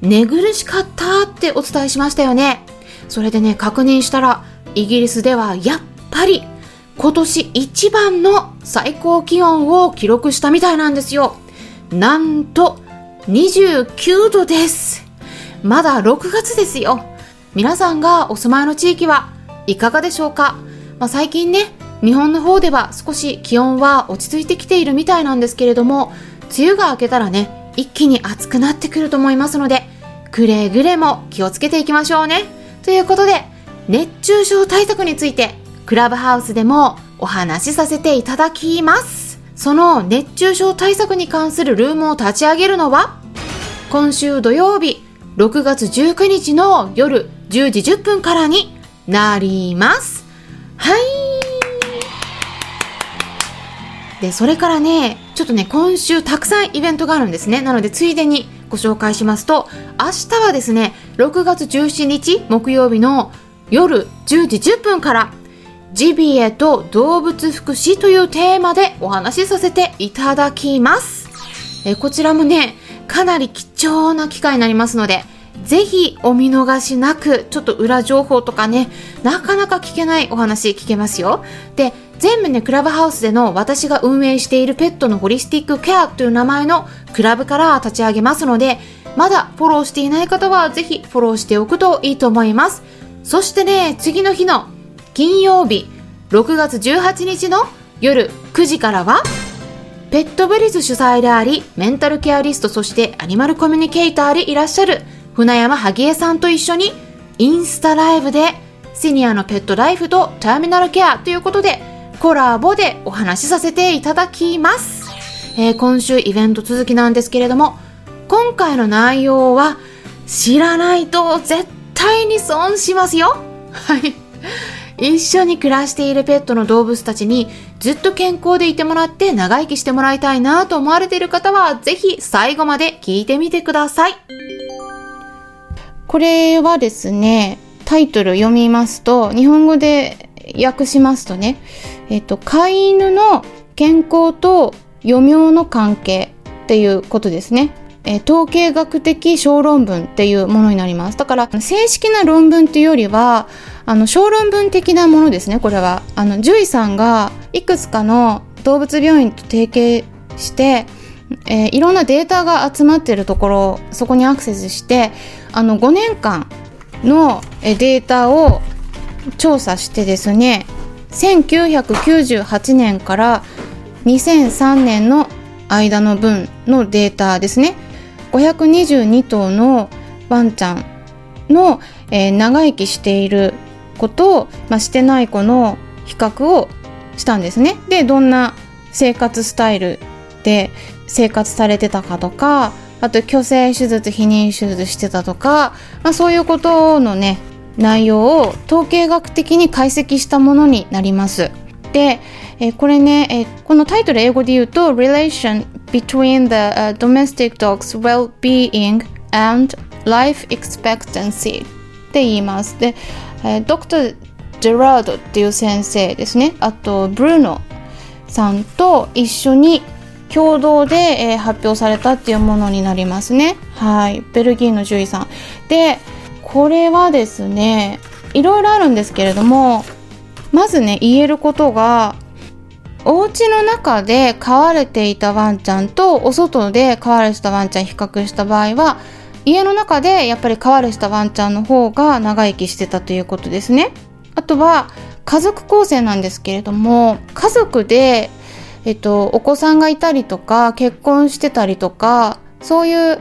寝苦しかったってお伝えしましたよね。それでね、確認したら、イギリスではやっぱり今年一番の最高気温を記録したみたいなんですよ。なんと29度です。まだ6月ですよ。皆さんがお住まいの地域はいかがでしょうか、まあ、最近ね、日本の方では少し気温は落ち着いてきているみたいなんですけれども、梅雨が明けたらね、一気に暑くなってくると思いますので、くれぐれも気をつけていきましょうね。ということで、熱中症対策について、クラブハウスでもお話しさせていただきます。その熱中症対策に関するルームを立ち上げるのは、今週土曜日、6月19日の夜10時10分からになります。はい。で、それからね、ちょっとね、今週たくさんイベントがあるんですね。なので、ついでにご紹介しますと、明日はですね、6月17日木曜日の夜10時10分から、ジビエと動物福祉というテーマでお話しさせていただきます。えこちらもね、かなり貴重な機会になりますので、ぜひお見逃しなく、ちょっと裏情報とかね、なかなか聞けないお話聞けますよ。で、全部ね、クラブハウスでの私が運営しているペットのホリスティックケアという名前のクラブから立ち上げますので、まだフォローしていない方はぜひフォローしておくといいと思います。そしてね、次の日の金曜日、6月18日の夜9時からは、ペットブリズ主催であり、メンタルケアリスト、そしてアニマルコミュニケーターでいらっしゃる船山萩江さんと一緒にインスタライブでシニアのペットライフとターミナルケアということでコラボでお話しさせていただきます。えー、今週イベント続きなんですけれども、今回の内容は知らないと絶対に損しますよ。はい。一緒に暮らしているペットの動物たちにずっと健康でいてもらって長生きしてもらいたいなと思われている方はぜひ最後まで聞いてみてください。これはですね、タイトル読みますと、日本語で訳しますとね、えっと、飼い犬の健康と余命の関係っていうことですね。え統計学的小論文っていうものになります。だから、正式な論文っていうよりは、あの、小論文的なものですね、これは。あの、獣医さんがいくつかの動物病院と提携して、えー、いろんなデータが集まっているところ、そこにアクセスして、あの、5年間のデータを調査してですね1998年から2003年の間の分のデータですね522頭のワンちゃんの、えー、長生きしている子と、まあ、してない子の比較をしたんですね。でどんな生活スタイルで生活されてたかとかあと虚勢手術避妊手術してたとか、まあ、そういうことのね内容を統計学的に解析したものになります。で、えこれね、えこのタイトル英語で言うと Relation between the、domestic dog's well-being and life expectancy って言います。で、えドクター・ジェラードっていう先生ですね。あと、ブルーノさんと一緒に共同で、えー、発表されたっていうものになりますね。はい。ベルギーの獣医さん。で、これはですねいろいろあるんですけれどもまずね言えることがお家の中で飼われていたワンちゃんとお外で飼われてたワンちゃん比較した場合は家の中でやっぱり飼われてたワンちゃんの方が長生きしてたということですね。あとは家族構成なんですけれども家族で、えっと、お子さんがいたりとか結婚してたりとかそういう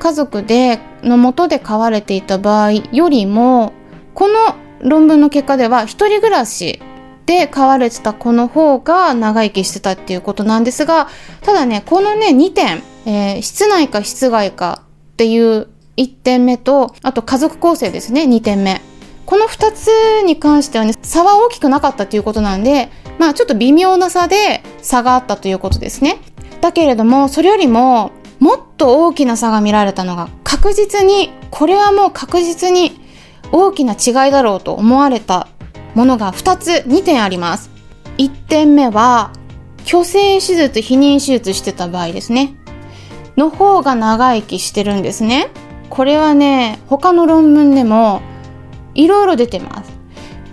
家族でのもとで飼われていた場合よりもこの論文の結果では一人暮らしで飼われてた子の方が長生きしてたっていうことなんですがただねこのね2点、えー、室内か室外かっていう1点目と、あと家族構成ですね、2点目。この2つに関してはね、差は大きくなかったということなんで、まあちょっと微妙な差で差があったということですね。だけれども、それよりも、もっと大きな差が見られたのが確実に、これはもう確実に大きな違いだろうと思われたものが2つ、2点あります。1点目は、虚勢手術、避妊手術してた場合ですね。の方が長生きしてるんですね。これはね、他の論文でもいろいろ出てます。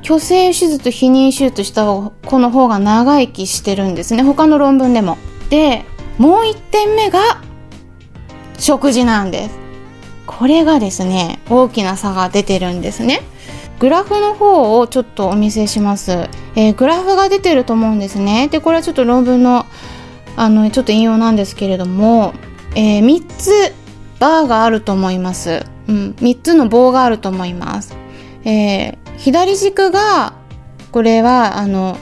虚勢手術、避妊手術した子の方が長生きしてるんですね。他の論文でも。で、もう1点目が食事なんです。これがですね、大きな差が出てるんですね。グラフの方をちょっとお見せします。えー、グラフが出てると思うんですね。で、これはちょっと論文の、あの、ちょっと引用なんですけれども、えー、3つバーがあると思います。うん、3つの棒があると思います。えー、左軸が、これは、あの、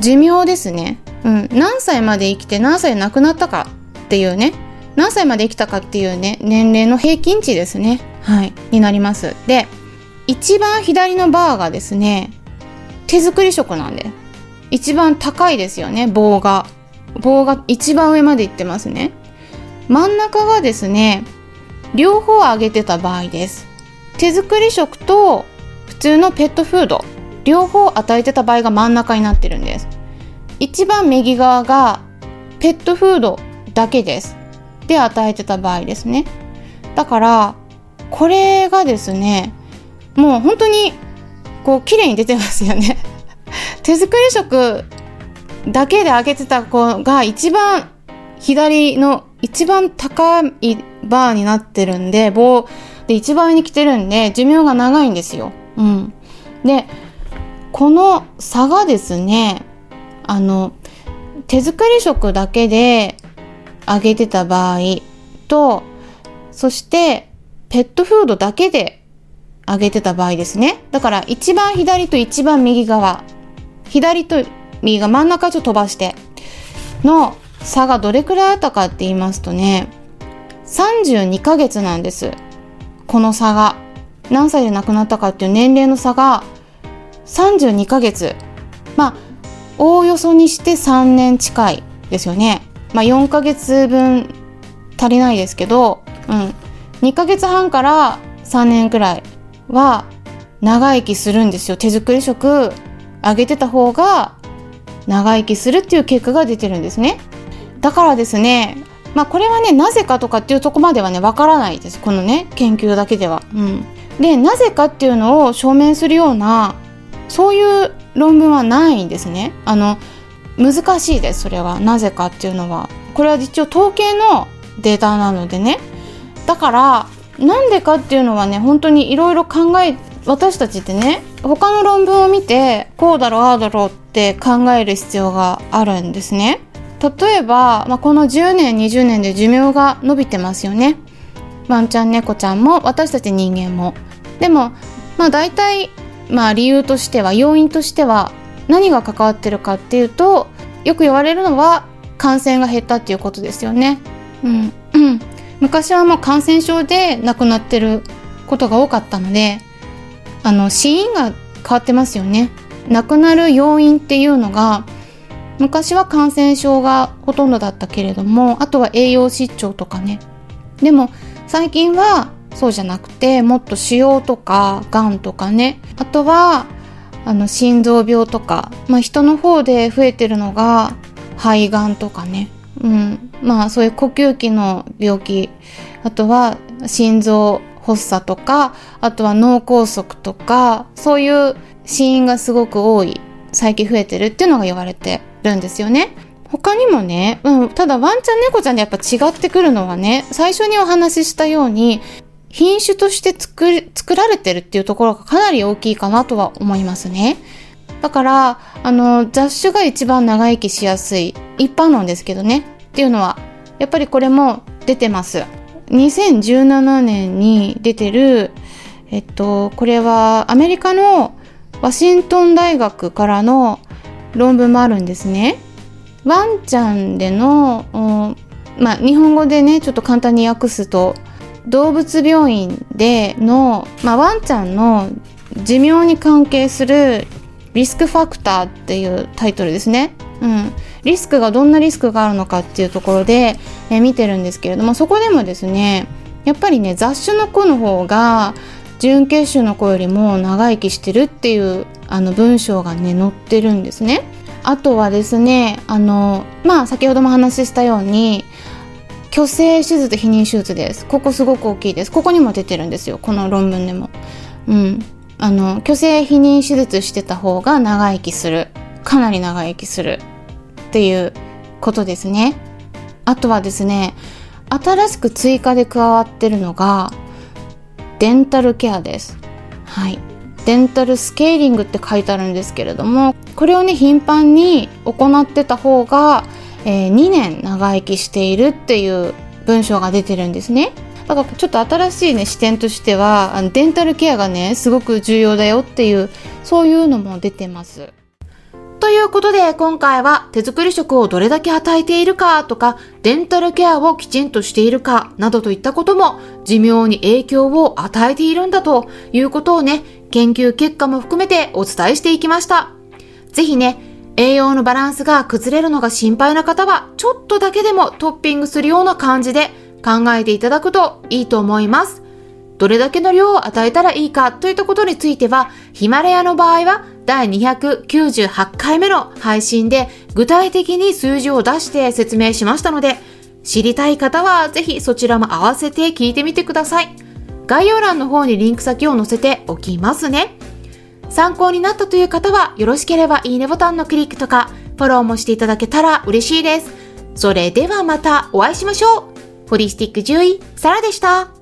寿命ですね。うん、何歳まで生きて何歳亡くなったかっていうね、何歳まで生きたかっていうね、年齢の平均値ですね。はい、になります。で、一番左のバーがですね、手作り食なんで、一番高いですよね、棒が。棒が一番上まで行ってますね。真ん中がですね、両方上げてた場合です。手作り食と普通のペットフード、両方与えてた場合が真ん中になってるんです。一番右側がペットフードだけです。で与えてた場合ですね。だから、これがですね、もう本当にこう綺麗に出てますよね 手作り食だけであげてた子が一番左の一番高いバーになってるんで、棒で一番上に来てるんで寿命が長いんですよ。うん。で、この差がですね、あの、手作り食だけであげてた場合と、そしてペットフードだけで上げてた場合ですね。だから一番左と一番右側、左と右が真ん中ちょっと飛ばしての差がどれくらいあったかって言いますとね、32ヶ月なんです。この差が。何歳で亡くなったかっていう年齢の差が32ヶ月。まあ、おおよそにして3年近いですよね。まあ4ヶ月分足りないですけど、うん。2ヶ月半から3年くらいは長生きするんですよ。手作り食あげてた方が長生きするっていう結果が出てるんですね。だからですね、まあこれはね、なぜかとかっていうとこまではね、わからないです。このね、研究だけでは。うん。で、なぜかっていうのを証明するような、そういう論文はないんですね。あの、難しいです、それは。なぜかっていうのは。これは一応統計のデータなのでね。だから、なんでかっていうのはね本当にいろいろ考え私たちってね他の論文を見てこうだろうああだろうって考える必要があるんですね例えば、まあ、この10年20年で寿命が伸びてますよねワンちゃん猫ちゃんも私たち人間もでもまあ大体まあ理由としては要因としては何が関わってるかっていうとよく言われるのは感染が減ったっていうことですよね。うん。昔はもう感染症で亡くなってることが多かったのであの死因が変わってますよね。亡くなる要因っていうのが昔は感染症がほとんどだったけれどもあとは栄養失調とかね。でも最近はそうじゃなくてもっと腫瘍とかがんとかね。あとはあの心臓病とか、まあ、人の方で増えてるのが肺がんとかね。うん、まあそういう呼吸器の病気。あとは心臓発作とかあとは脳梗塞とかそういう死因がすごく多い最近増えてるっていうのが言われてるんですよね。他にもね、うん、ただワンちゃん猫ちゃんでやっぱ違ってくるのはね最初にお話ししたように品種として作作られてるっていうところがかなり大きいかなとは思いますね。だから、あの、雑種が一番長生きしやすい一般論ですけどね。っていうのはやっぱりこれも出てます。2017年に出てるえっとこれはアメリカのワシントン大学からの論文もあるんですね。ワンちゃんでのまあ日本語でねちょっと簡単に訳すと動物病院での、まあ、ワンちゃんの寿命に関係するリスクファクターっていうタイトルですね。うん、リスクがどんなリスクがあるのかっていうところで、え見てるんですけれどもそこでもですねやっぱりね雑種の子の方が準決種の子よりも長生きしてるっていうあの文章がね載ってるんですね。あとはですねあのまあ先ほども話したように虚勢手術避妊手術です。ここすごく大きいです。ここにも出てるんですよ。この論文でも。うん。あの虚勢避妊手術してた方が長生きする。かなり長生きする。っていうことですね。あとはですね新しく追加で加わってるのがデンタルケアです。はい。デンタルスケーリングって書いてあるんですけれどもこれをね頻繁に行ってた方が、えー、2年長生きしているっていう文章が出てるんですねだからちょっと新しいね視点としてはあのデンタルケアがねすごく重要だよっていうそういうのも出てますということで今回は手作り食をどれだけ与えているかとかデンタルケアをきちんとしているかなどといったことも寿命に影響を与えているんだということをね研究結果も含めてお伝えしていきました。ぜひね栄養のバランスが崩れるのが心配な方はちょっとだけでもトッピングするような感じで考えていただくといいと思います。どれだけの量を与えたらいいかといったことについてはヒマラヤの場合は第298回目の配信で具体的に数字を出して説明しましたので、知りたい方はぜひそちらも合わせて聞いてみてください。概要欄の方にリンク先を載せておきますね。参考になったという方はよろしければいいねボタンのクリックとかフォローもしていただけたら嬉しいです。それではまたお会いしましょう。ホリスティック獣医、サラでした。